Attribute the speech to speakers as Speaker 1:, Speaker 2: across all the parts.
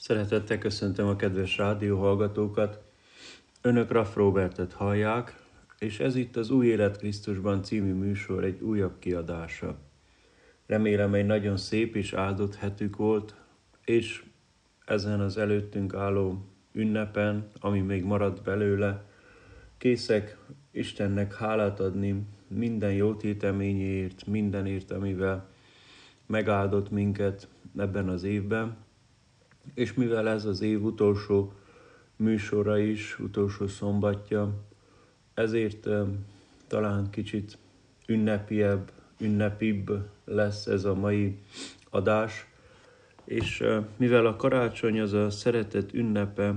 Speaker 1: Szeretettel köszöntöm a kedves rádióhallgatókat. Önök Raff Robertet hallják, és ez itt az Új Élet Krisztusban című műsor egy újabb kiadása. Remélem egy nagyon szép és áldott hetük volt, és ezen az előttünk álló ünnepen, ami még maradt belőle, készek Istennek hálát adni minden jó téteményéért, mindenért, amivel megáldott minket ebben az évben, és mivel ez az év utolsó műsora is, utolsó szombatja, ezért talán kicsit ünnepiebb, ünnepibb lesz ez a mai adás, és mivel a karácsony az a szeretet ünnepe,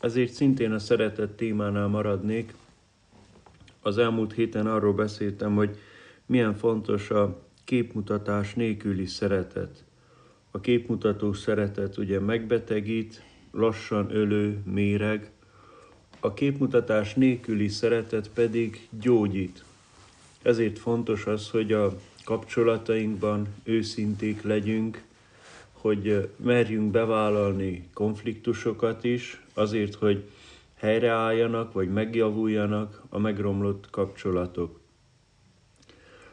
Speaker 1: ezért szintén a szeretet témánál maradnék. Az elmúlt héten arról beszéltem, hogy milyen fontos a képmutatás nélküli szeretet. A képmutató szeretet ugye megbetegít, lassan ölő, méreg, a képmutatás nélküli szeretet pedig gyógyít. Ezért fontos az, hogy a kapcsolatainkban őszinték legyünk, hogy merjünk bevállalni konfliktusokat is, azért, hogy helyreálljanak, vagy megjavuljanak a megromlott kapcsolatok.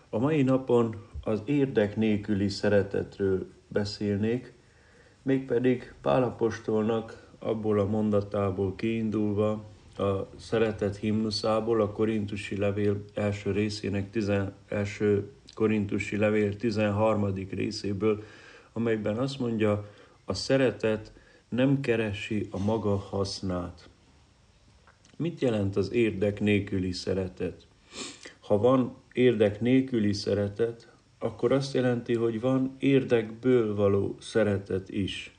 Speaker 1: A mai napon az érdek nélküli szeretetről beszélnék, mégpedig Pálapostolnak abból a mondatából kiindulva, a szeretet himnuszából, a korintusi levél első részének, tizen, első korintusi levél 13. részéből, amelyben azt mondja, a szeretet nem keresi a maga hasznát. Mit jelent az érdek nélküli szeretet? Ha van érdek nélküli szeretet, akkor azt jelenti, hogy van érdekből való szeretet is.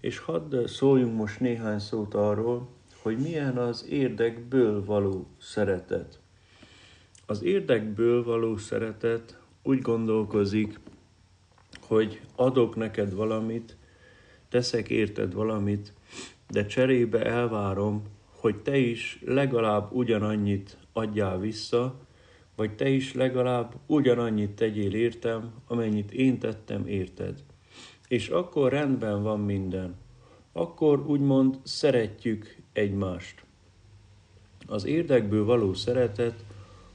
Speaker 1: És hadd szóljunk most néhány szót arról, hogy milyen az érdekből való szeretet. Az érdekből való szeretet úgy gondolkozik, hogy adok neked valamit, teszek érted valamit, de cserébe elvárom, hogy te is legalább ugyanannyit adjál vissza, vagy te is legalább ugyanannyit tegyél értem, amennyit én tettem érted. És akkor rendben van minden. Akkor úgymond szeretjük egymást. Az érdekből való szeretet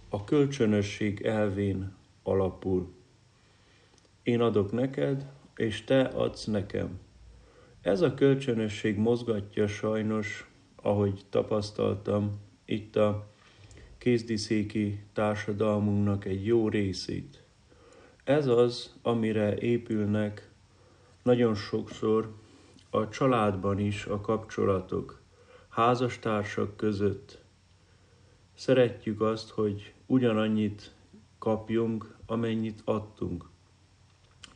Speaker 1: a kölcsönösség elvén alapul. Én adok neked, és te adsz nekem. Ez a kölcsönösség mozgatja sajnos, ahogy tapasztaltam, itt a kézdiszéki társadalmunknak egy jó részét. Ez az, amire épülnek nagyon sokszor a családban is a kapcsolatok, házastársak között. Szeretjük azt, hogy ugyanannyit kapjunk, amennyit adtunk.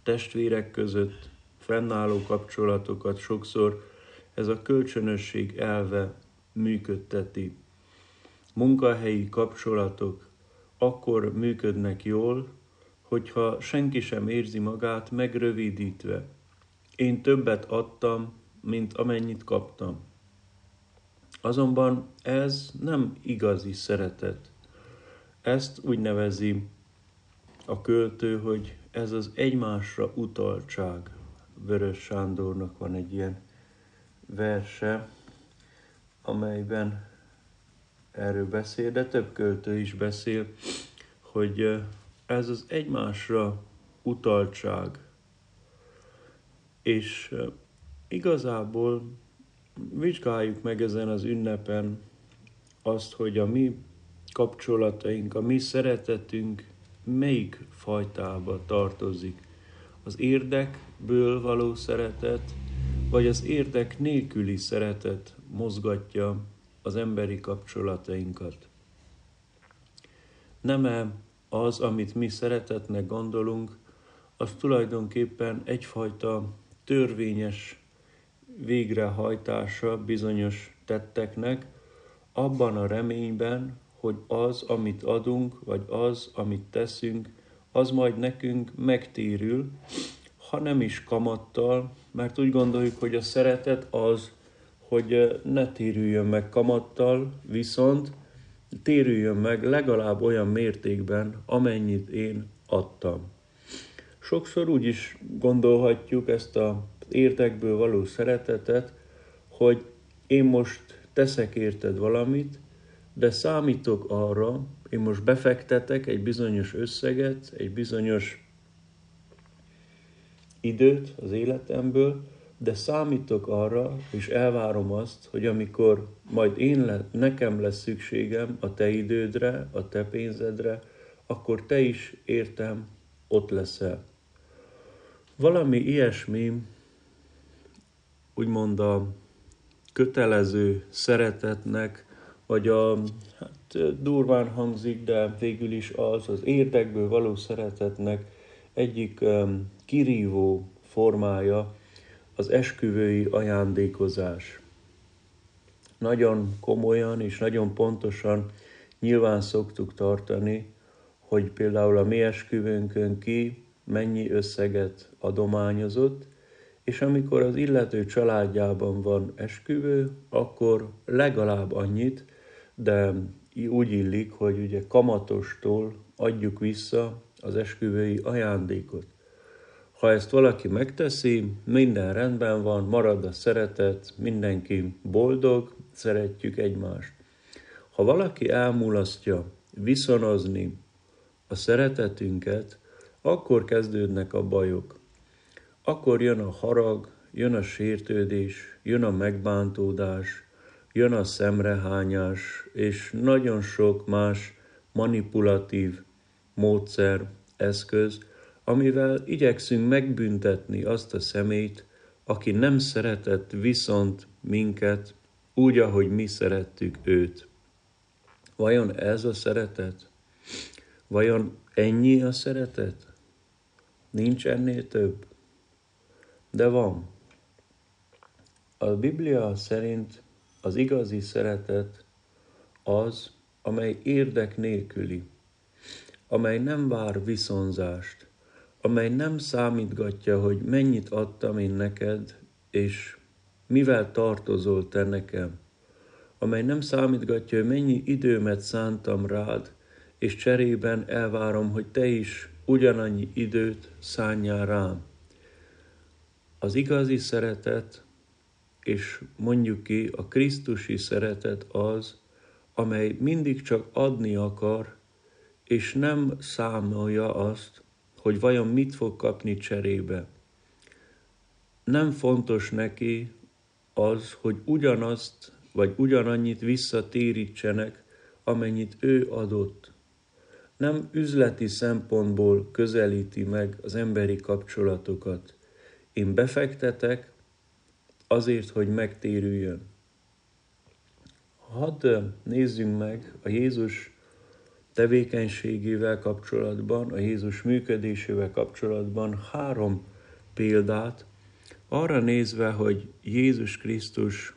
Speaker 1: Testvérek között fennálló kapcsolatokat sokszor ez a kölcsönösség elve működteti munkahelyi kapcsolatok akkor működnek jól, hogyha senki sem érzi magát megrövidítve. Én többet adtam, mint amennyit kaptam. Azonban ez nem igazi szeretet. Ezt úgy nevezi a költő, hogy ez az egymásra utaltság. Vörös Sándornak van egy ilyen verse, amelyben erről beszél, de több költő is beszél, hogy ez az egymásra utaltság. És igazából vizsgáljuk meg ezen az ünnepen azt, hogy a mi kapcsolataink, a mi szeretetünk melyik fajtába tartozik. Az érdekből való szeretet, vagy az érdek nélküli szeretet mozgatja az emberi kapcsolatainkat. Nem-e az, amit mi szeretetnek gondolunk, az tulajdonképpen egyfajta törvényes végrehajtása bizonyos tetteknek, abban a reményben, hogy az, amit adunk, vagy az, amit teszünk, az majd nekünk megtérül, ha nem is kamattal, mert úgy gondoljuk, hogy a szeretet az, hogy ne térüljön meg kamattal, viszont térüljön meg legalább olyan mértékben, amennyit én adtam. Sokszor úgy is gondolhatjuk ezt a értekből való szeretetet, hogy én most teszek érted valamit, de számítok arra, én most befektetek egy bizonyos összeget, egy bizonyos időt az életemből, de számítok arra, és elvárom azt, hogy amikor majd én le, nekem lesz szükségem a te idődre, a te pénzedre, akkor te is értem, ott leszel. Valami ilyesmi, úgymond a kötelező szeretetnek, vagy a, hát durván hangzik, de végül is az, az érdekből való szeretetnek egyik um, kirívó formája az esküvői ajándékozás. Nagyon komolyan és nagyon pontosan nyilván szoktuk tartani, hogy például a mi esküvőnkön ki mennyi összeget adományozott, és amikor az illető családjában van esküvő, akkor legalább annyit, de úgy illik, hogy ugye kamatostól adjuk vissza az esküvői ajándékot. Ha ezt valaki megteszi, minden rendben van, marad a szeretet, mindenki boldog, szeretjük egymást. Ha valaki elmulasztja viszonozni a szeretetünket, akkor kezdődnek a bajok. Akkor jön a harag, jön a sértődés, jön a megbántódás, jön a szemrehányás, és nagyon sok más manipulatív módszer, eszköz, amivel igyekszünk megbüntetni azt a szemét, aki nem szeretett viszont minket úgy, ahogy mi szerettük őt. Vajon ez a szeretet? Vajon ennyi a szeretet? Nincs ennél több? De van. A Biblia szerint az igazi szeretet az, amely érdek nélküli, amely nem vár viszonzást, amely nem számítgatja, hogy mennyit adtam én neked, és mivel tartozol te nekem, amely nem számítgatja, hogy mennyi időmet szántam rád, és cserében elvárom, hogy te is ugyanannyi időt szánjál rám. Az igazi szeretet, és mondjuk ki, a Krisztusi szeretet az, amely mindig csak adni akar, és nem számolja azt, hogy vajon mit fog kapni cserébe. Nem fontos neki az, hogy ugyanazt vagy ugyanannyit visszatérítsenek, amennyit ő adott. Nem üzleti szempontból közelíti meg az emberi kapcsolatokat. Én befektetek azért, hogy megtérüljön. Hadd nézzünk meg a Jézus tevékenységével kapcsolatban, a Jézus működésével kapcsolatban három példát, arra nézve, hogy Jézus Krisztus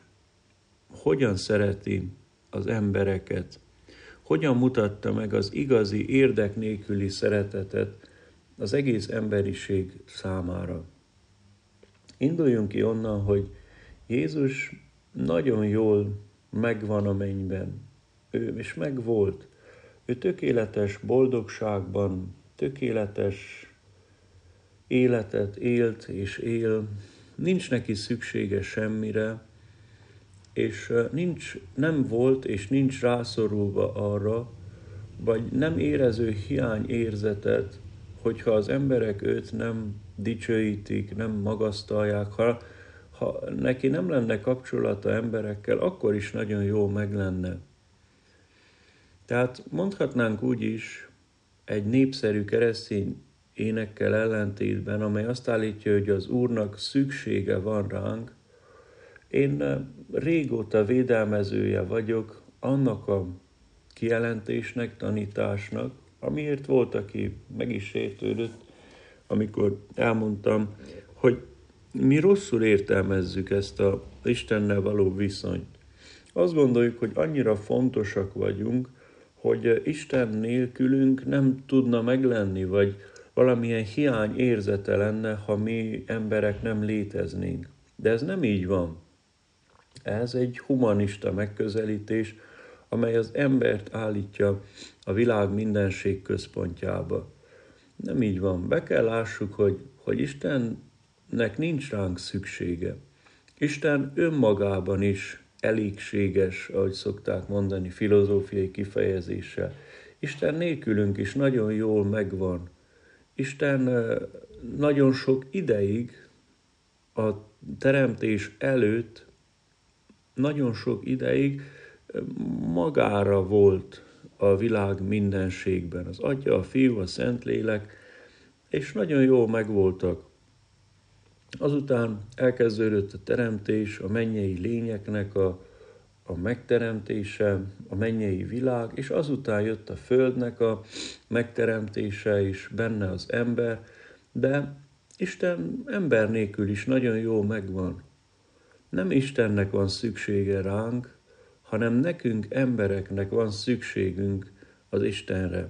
Speaker 1: hogyan szereti az embereket, hogyan mutatta meg az igazi érdek nélküli szeretetet az egész emberiség számára. Induljunk ki onnan, hogy Jézus nagyon jól megvan a mennyben, ő is megvolt. Ő tökéletes boldogságban, tökéletes életet élt és él, nincs neki szüksége semmire, és nincs, nem volt és nincs rászorulva arra, vagy nem érező hiány érzetet, hogyha az emberek őt nem dicsőítik, nem magasztalják, ha, ha neki nem lenne kapcsolata emberekkel, akkor is nagyon jó meg lenne. Tehát mondhatnánk úgy is, egy népszerű keresztény énekkel ellentétben, amely azt állítja, hogy az Úrnak szüksége van ránk, én eh, régóta védelmezője vagyok annak a kijelentésnek, tanításnak, amiért volt, aki meg is sértődött, amikor elmondtam, hogy mi rosszul értelmezzük ezt a Istennel való viszonyt. Azt gondoljuk, hogy annyira fontosak vagyunk, hogy Isten nélkülünk nem tudna meglenni, vagy valamilyen hiány érzete lenne, ha mi emberek nem léteznénk. De ez nem így van. Ez egy humanista megközelítés, amely az embert állítja a világ mindenség központjába. Nem így van. Be kell lássuk, hogy, hogy Isten Istennek nincs ránk szüksége. Isten önmagában is elégséges, ahogy szokták mondani filozófiai kifejezéssel. Isten nélkülünk is nagyon jól megvan. Isten nagyon sok ideig a teremtés előtt, nagyon sok ideig magára volt a világ mindenségben. Az Atya, a Fiú, a Szentlélek, és nagyon jól megvoltak. Azután elkezdődött a teremtés, a mennyei lényeknek a, a megteremtése, a mennyei világ, és azután jött a földnek a megteremtése, és benne az ember, de Isten ember nélkül is nagyon jó megvan. Nem Istennek van szüksége ránk, hanem nekünk embereknek van szükségünk az Istenre.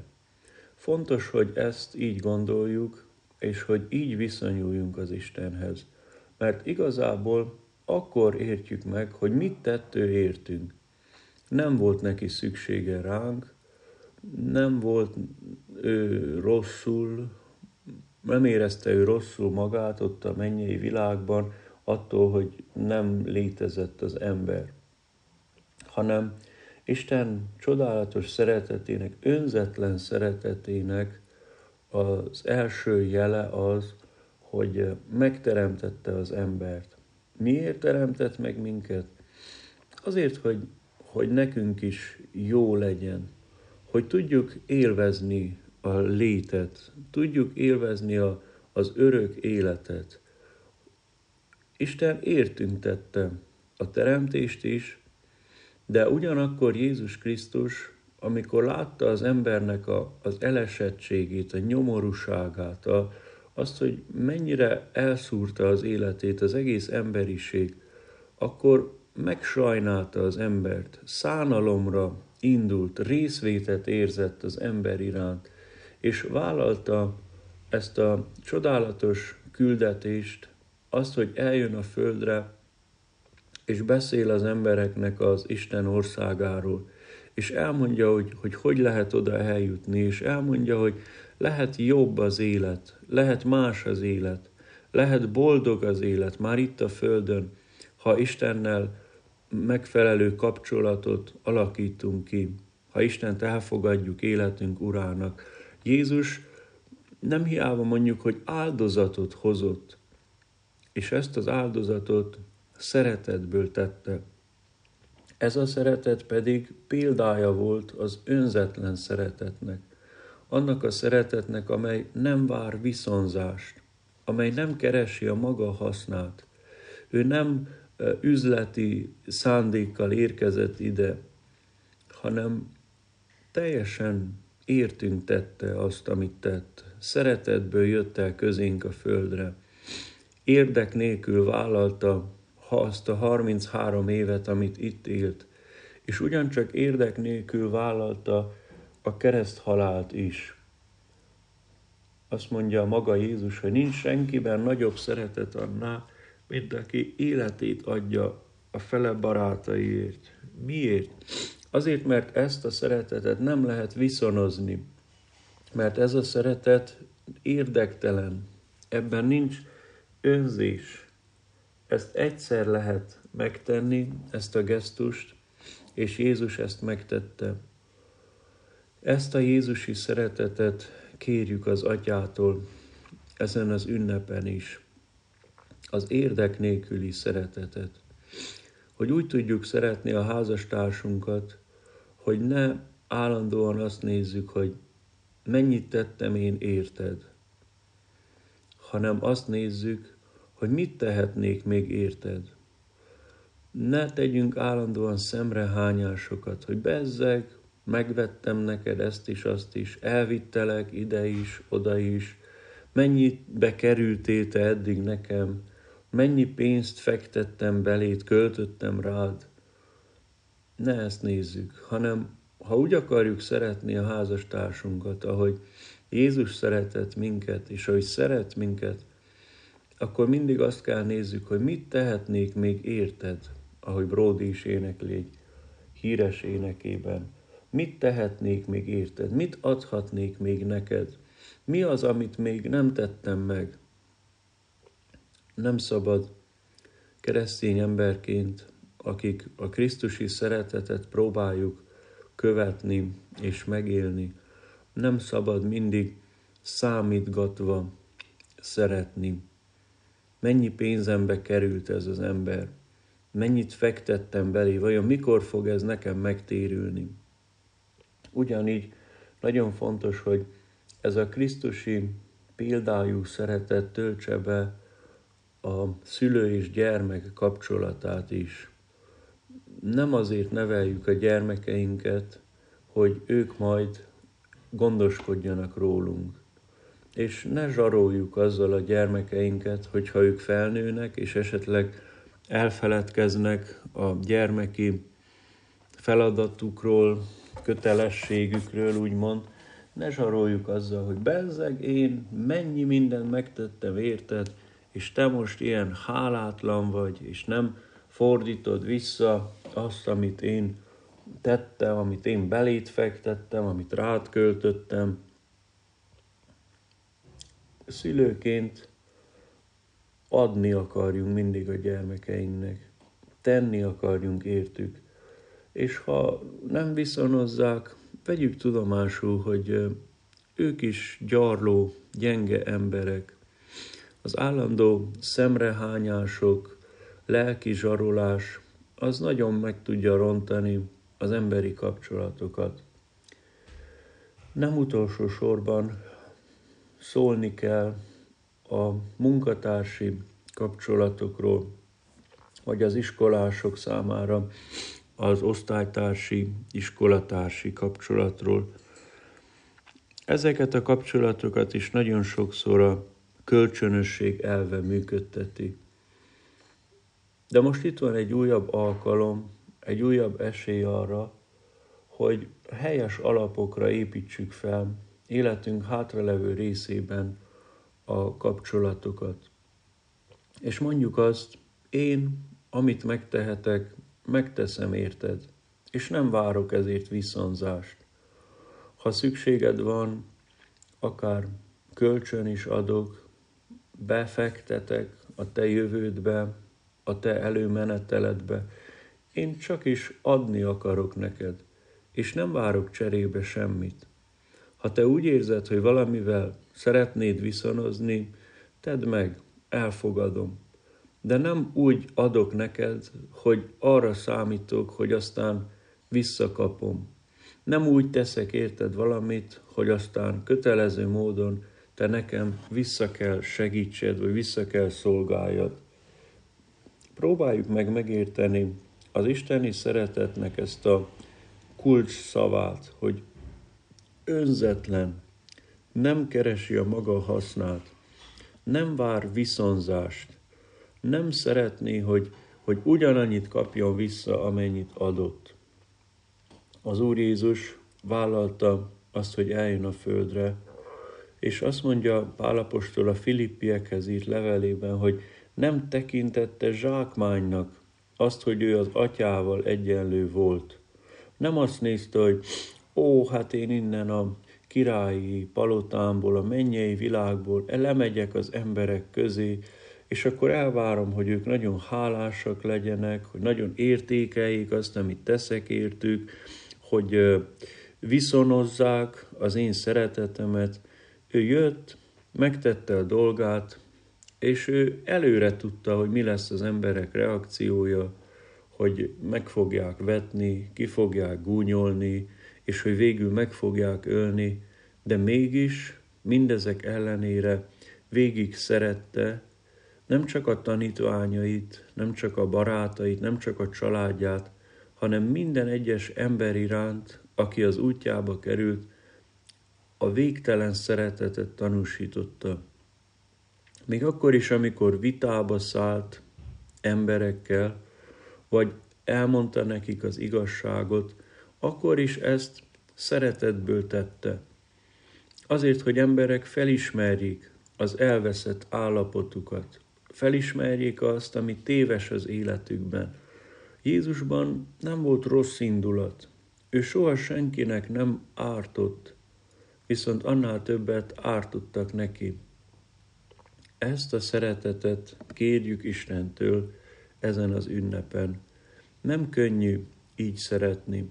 Speaker 1: Fontos, hogy ezt így gondoljuk, és hogy így viszonyuljunk az Istenhez. Mert igazából akkor értjük meg, hogy mit tett ő értünk. Nem volt neki szüksége ránk, nem volt ő rosszul, nem érezte ő rosszul magát ott a mennyei világban attól, hogy nem létezett az ember, hanem Isten csodálatos szeretetének, önzetlen szeretetének az első jele az, hogy megteremtette az embert. Miért teremtett meg minket? Azért, hogy, hogy nekünk is jó legyen, hogy tudjuk élvezni a létet, tudjuk élvezni a, az örök életet. Isten értünk tette a teremtést is, de ugyanakkor Jézus Krisztus, amikor látta az embernek a, az elesettségét, a nyomorúságát, a, azt, hogy mennyire elszúrta az életét az egész emberiség, akkor megsajnálta az embert, szánalomra indult, részvétet érzett az ember iránt, és vállalta ezt a csodálatos küldetést, azt, hogy eljön a földre, és beszél az embereknek az Isten országáról, és elmondja, hogy, hogy hogy lehet oda eljutni, és elmondja, hogy lehet jobb az élet, lehet más az élet, lehet boldog az élet már itt a Földön, ha Istennel megfelelő kapcsolatot alakítunk ki, ha Istent elfogadjuk életünk urának. Jézus nem hiába mondjuk, hogy áldozatot hozott, és ezt az áldozatot szeretetből tette. Ez a szeretet pedig példája volt az önzetlen szeretetnek, annak a szeretetnek, amely nem vár viszonzást, amely nem keresi a maga hasznát. Ő nem üzleti szándékkal érkezett ide, hanem teljesen értünk tette azt, amit tett. Szeretetből jött el közénk a földre. Érdek nélkül vállalta azt a 33 évet, amit itt élt, és ugyancsak érdek nélkül vállalta a kereszthalált is. Azt mondja maga Jézus, hogy nincs senkiben nagyobb szeretet annál, mint aki életét adja a fele barátaiért. Miért? Azért, mert ezt a szeretetet nem lehet viszonozni, mert ez a szeretet érdektelen, ebben nincs önzés. Ezt egyszer lehet megtenni, ezt a gesztust, és Jézus ezt megtette. Ezt a Jézusi szeretetet kérjük az Atyától ezen az ünnepen is. Az érdek nélküli szeretetet. Hogy úgy tudjuk szeretni a házastársunkat, hogy ne állandóan azt nézzük, hogy mennyit tettem én érted, hanem azt nézzük, hogy mit tehetnék még érted. Ne tegyünk állandóan szemrehányásokat, hogy bezzeg, megvettem neked ezt is, azt is, elvittelek ide is, oda is, mennyit bekerültél te eddig nekem, mennyi pénzt fektettem belét, költöttem rád. Ne ezt nézzük, hanem ha úgy akarjuk szeretni a házastársunkat, ahogy Jézus szeretett minket, és ahogy szeret minket, akkor mindig azt kell nézzük, hogy mit tehetnék még érted, ahogy Brody is énekli egy híres énekében. Mit tehetnék még érted? Mit adhatnék még neked? Mi az, amit még nem tettem meg? Nem szabad keresztény emberként, akik a Krisztusi szeretetet próbáljuk követni és megélni, nem szabad mindig számítgatva szeretni. Mennyi pénzembe került ez az ember? Mennyit fektettem belé? Vajon mikor fog ez nekem megtérülni? Ugyanígy nagyon fontos, hogy ez a Krisztusi példájú szeretet töltse be a szülő és gyermek kapcsolatát is. Nem azért neveljük a gyermekeinket, hogy ők majd gondoskodjanak rólunk. És ne zsaroljuk azzal a gyermekeinket, hogyha ők felnőnek, és esetleg elfeledkeznek a gyermeki feladatukról, kötelességükről, úgymond, ne zsaroljuk azzal, hogy bezzeg én mennyi mindent megtettem, érted, és te most ilyen hálátlan vagy, és nem fordítod vissza azt, amit én tettem, amit én belét fektettem, amit rád költöttem. Szülőként adni akarjunk mindig a gyermekeinknek, tenni akarjunk értük. És ha nem viszonozzák, vegyük tudomásul, hogy ők is gyarló, gyenge emberek. Az állandó szemrehányások, lelki zsarolás, az nagyon meg tudja rontani az emberi kapcsolatokat. Nem utolsó sorban szólni kell a munkatársi kapcsolatokról, vagy az iskolások számára az osztálytársi, iskolatársi kapcsolatról. Ezeket a kapcsolatokat is nagyon sokszor a kölcsönösség elve működteti. De most itt van egy újabb alkalom, egy újabb esély arra, hogy helyes alapokra építsük fel életünk hátralevő részében a kapcsolatokat. És mondjuk azt, én, amit megtehetek, megteszem érted, és nem várok ezért viszonzást. Ha szükséged van, akár kölcsön is adok, befektetek a te jövődbe, a te előmeneteledbe, én csak is adni akarok neked, és nem várok cserébe semmit. Ha te úgy érzed, hogy valamivel szeretnéd viszonozni, tedd meg, elfogadom. De nem úgy adok neked, hogy arra számítok, hogy aztán visszakapom. Nem úgy teszek érted valamit, hogy aztán kötelező módon te nekem vissza kell segítsed, vagy vissza kell szolgáljad. Próbáljuk meg megérteni az isteni szeretetnek ezt a kulcs szavát, hogy önzetlen, nem keresi a maga hasznát, nem vár viszonzást, nem szeretné, hogy, hogy ugyanannyit kapjon vissza, amennyit adott. Az Úr Jézus vállalta azt, hogy eljön a földre, és azt mondja Pálapostól a Filippiekhez írt levelében, hogy nem tekintette zsákmánynak azt, hogy ő az atyával egyenlő volt. Nem azt nézte, hogy ó, hát én innen a királyi palotámból, a mennyei világból lemegyek az emberek közé, és akkor elvárom, hogy ők nagyon hálásak legyenek, hogy nagyon értékeljék azt, amit teszek értük, hogy viszonozzák az én szeretetemet. Ő jött, megtette a dolgát, és ő előre tudta, hogy mi lesz az emberek reakciója, hogy meg fogják vetni, ki fogják gúnyolni, és hogy végül meg fogják ölni, de mégis mindezek ellenére végig szerette nem csak a tanítványait, nem csak a barátait, nem csak a családját, hanem minden egyes ember iránt, aki az útjába került, a végtelen szeretetet tanúsította. Még akkor is, amikor vitába szállt emberekkel, vagy elmondta nekik az igazságot, akkor is ezt szeretetből tette. Azért, hogy emberek felismerjék az elveszett állapotukat, felismerjék azt, ami téves az életükben. Jézusban nem volt rossz indulat. Ő soha senkinek nem ártott, viszont annál többet ártottak neki. ezt a szeretetet kérjük Istentől ezen az ünnepen. Nem könnyű így szeretni.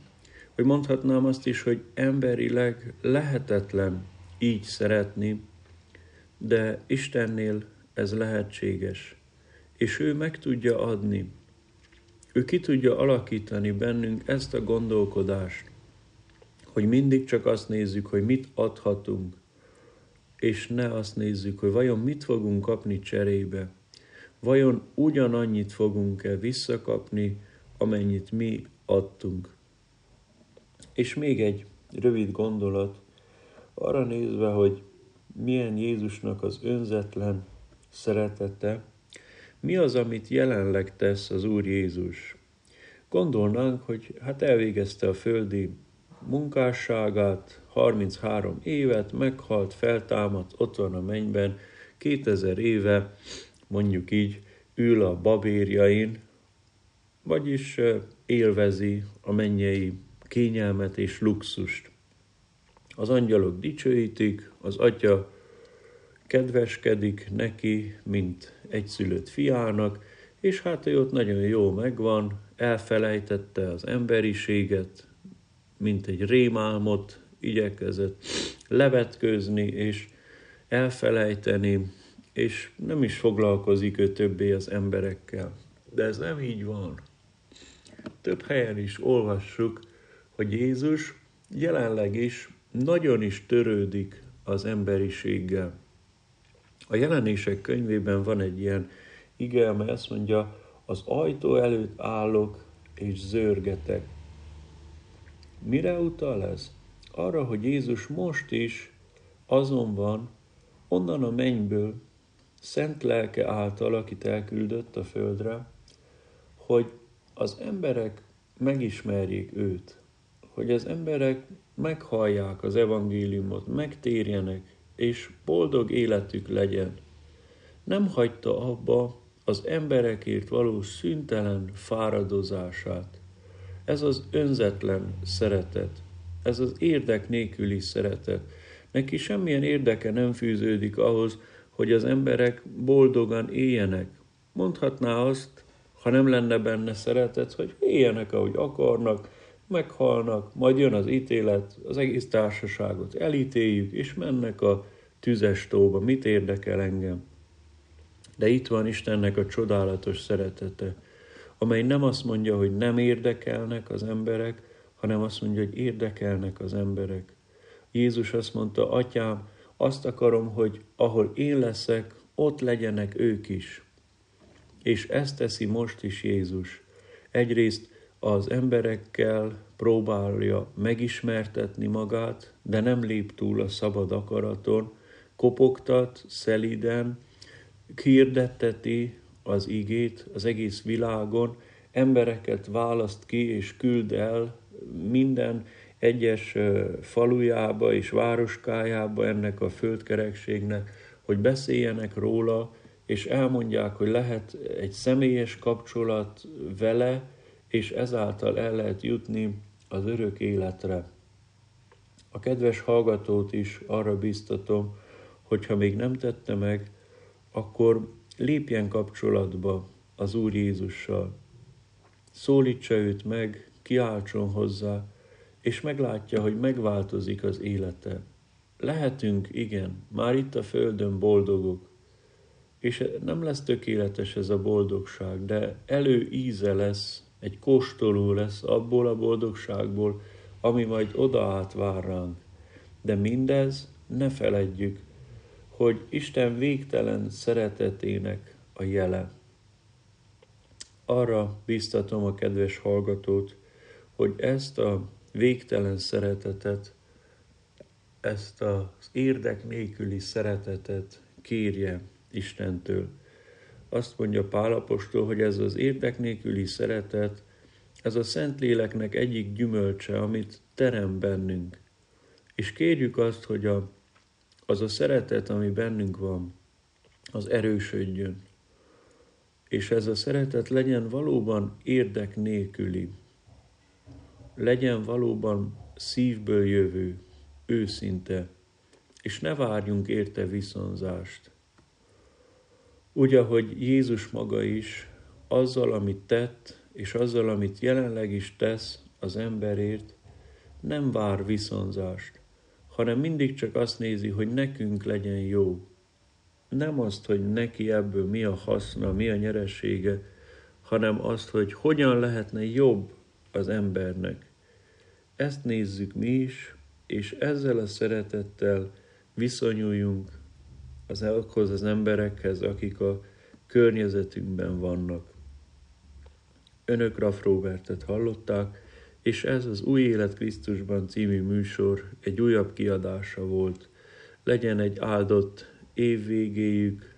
Speaker 1: Hogy mondhatnám azt is, hogy emberileg lehetetlen így szeretni, de Istennél ez lehetséges, és ő meg tudja adni. Ő ki tudja alakítani bennünk ezt a gondolkodást, hogy mindig csak azt nézzük, hogy mit adhatunk, és ne azt nézzük, hogy vajon mit fogunk kapni cserébe. Vajon ugyanannyit fogunk-e visszakapni, amennyit mi adtunk. És még egy rövid gondolat, arra nézve, hogy milyen Jézusnak az önzetlen szeretete, mi az, amit jelenleg tesz az Úr Jézus? Gondolnánk, hogy hát elvégezte a földi munkásságát, 33 évet, meghalt, feltámadt, ott van a mennyben, 2000 éve, mondjuk így, ül a babérjain, vagyis élvezi a mennyei kényelmet és luxust. Az angyalok dicsőítik, az atya kedveskedik neki, mint egyszülött fiának, és hát ő ott nagyon jó megvan, elfelejtette az emberiséget, mint egy rémálmot igyekezett levetkőzni és elfelejteni, és nem is foglalkozik ő többé az emberekkel. De ez nem így van. Több helyen is olvassuk, hogy Jézus jelenleg is nagyon is törődik az emberiséggel. A jelenések könyvében van egy ilyen ige, amely azt mondja, az ajtó előtt állok és zörgetek. Mire utal ez? Arra, hogy Jézus most is azon van, onnan a mennyből, szent lelke által, akit elküldött a földre, hogy az emberek megismerjék őt, hogy az emberek meghallják az evangéliumot, megtérjenek, és boldog életük legyen. Nem hagyta abba az emberekért való szüntelen fáradozását. Ez az önzetlen szeretet, ez az érdek nélküli szeretet. Neki semmilyen érdeke nem fűződik ahhoz, hogy az emberek boldogan éljenek. Mondhatná azt, ha nem lenne benne szeretet, hogy éljenek, ahogy akarnak, meghalnak, majd jön az ítélet, az egész társaságot elítéljük, és mennek a tüzes tóba. Mit érdekel engem? De itt van Istennek a csodálatos szeretete, amely nem azt mondja, hogy nem érdekelnek az emberek, hanem azt mondja, hogy érdekelnek az emberek. Jézus azt mondta, atyám, azt akarom, hogy ahol én leszek, ott legyenek ők is. És ezt teszi most is Jézus. Egyrészt az emberekkel próbálja megismertetni magát, de nem lép túl a szabad akaraton, kopogtat szeliden, hirdetteti az igét az egész világon, embereket választ ki és küld el minden egyes falujába és városkájába ennek a földkerekségnek, hogy beszéljenek róla, és elmondják, hogy lehet egy személyes kapcsolat vele, és ezáltal el lehet jutni az örök életre. A kedves hallgatót is arra biztatom, hogyha még nem tette meg, akkor lépjen kapcsolatba az Úr Jézussal. Szólítsa őt meg, kiáltson hozzá, és meglátja, hogy megváltozik az élete. Lehetünk, igen, már itt a Földön boldogok, és nem lesz tökéletes ez a boldogság, de elő íze lesz, egy kóstoló lesz abból a boldogságból, ami majd oda át vár ránk. De mindez ne feledjük, hogy Isten végtelen szeretetének a jele. Arra biztatom a kedves hallgatót, hogy ezt a végtelen szeretetet, ezt az érdek nélküli szeretetet kérje Istentől. Azt mondja Pálapostól, hogy ez az érdek nélküli szeretet, ez a Szentléleknek egyik gyümölcse, amit terem bennünk. És kérjük azt, hogy a az a szeretet, ami bennünk van, az erősödjön. És ez a szeretet legyen valóban érdek nélküli, legyen valóban szívből jövő, őszinte, és ne várjunk érte viszonzást. Úgy, ahogy Jézus maga is azzal, amit tett, és azzal, amit jelenleg is tesz az emberért, nem vár viszonzást, hanem mindig csak azt nézi, hogy nekünk legyen jó. Nem azt, hogy neki ebből mi a haszna, mi a nyeresége, hanem azt, hogy hogyan lehetne jobb az embernek. Ezt nézzük mi is, és ezzel a szeretettel viszonyuljunk az elkhoz az emberekhez, akik a környezetünkben vannak. Önök Raff Robertet hallották, és ez az Új Élet Krisztusban című műsor egy újabb kiadása volt. Legyen egy áldott évvégéjük,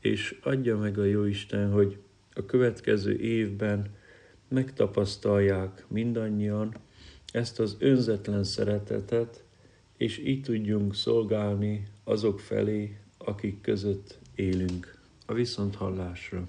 Speaker 1: és adja meg a Jóisten, hogy a következő évben megtapasztalják mindannyian ezt az önzetlen szeretetet, és így tudjunk szolgálni azok felé, akik között élünk. A viszonthallásra.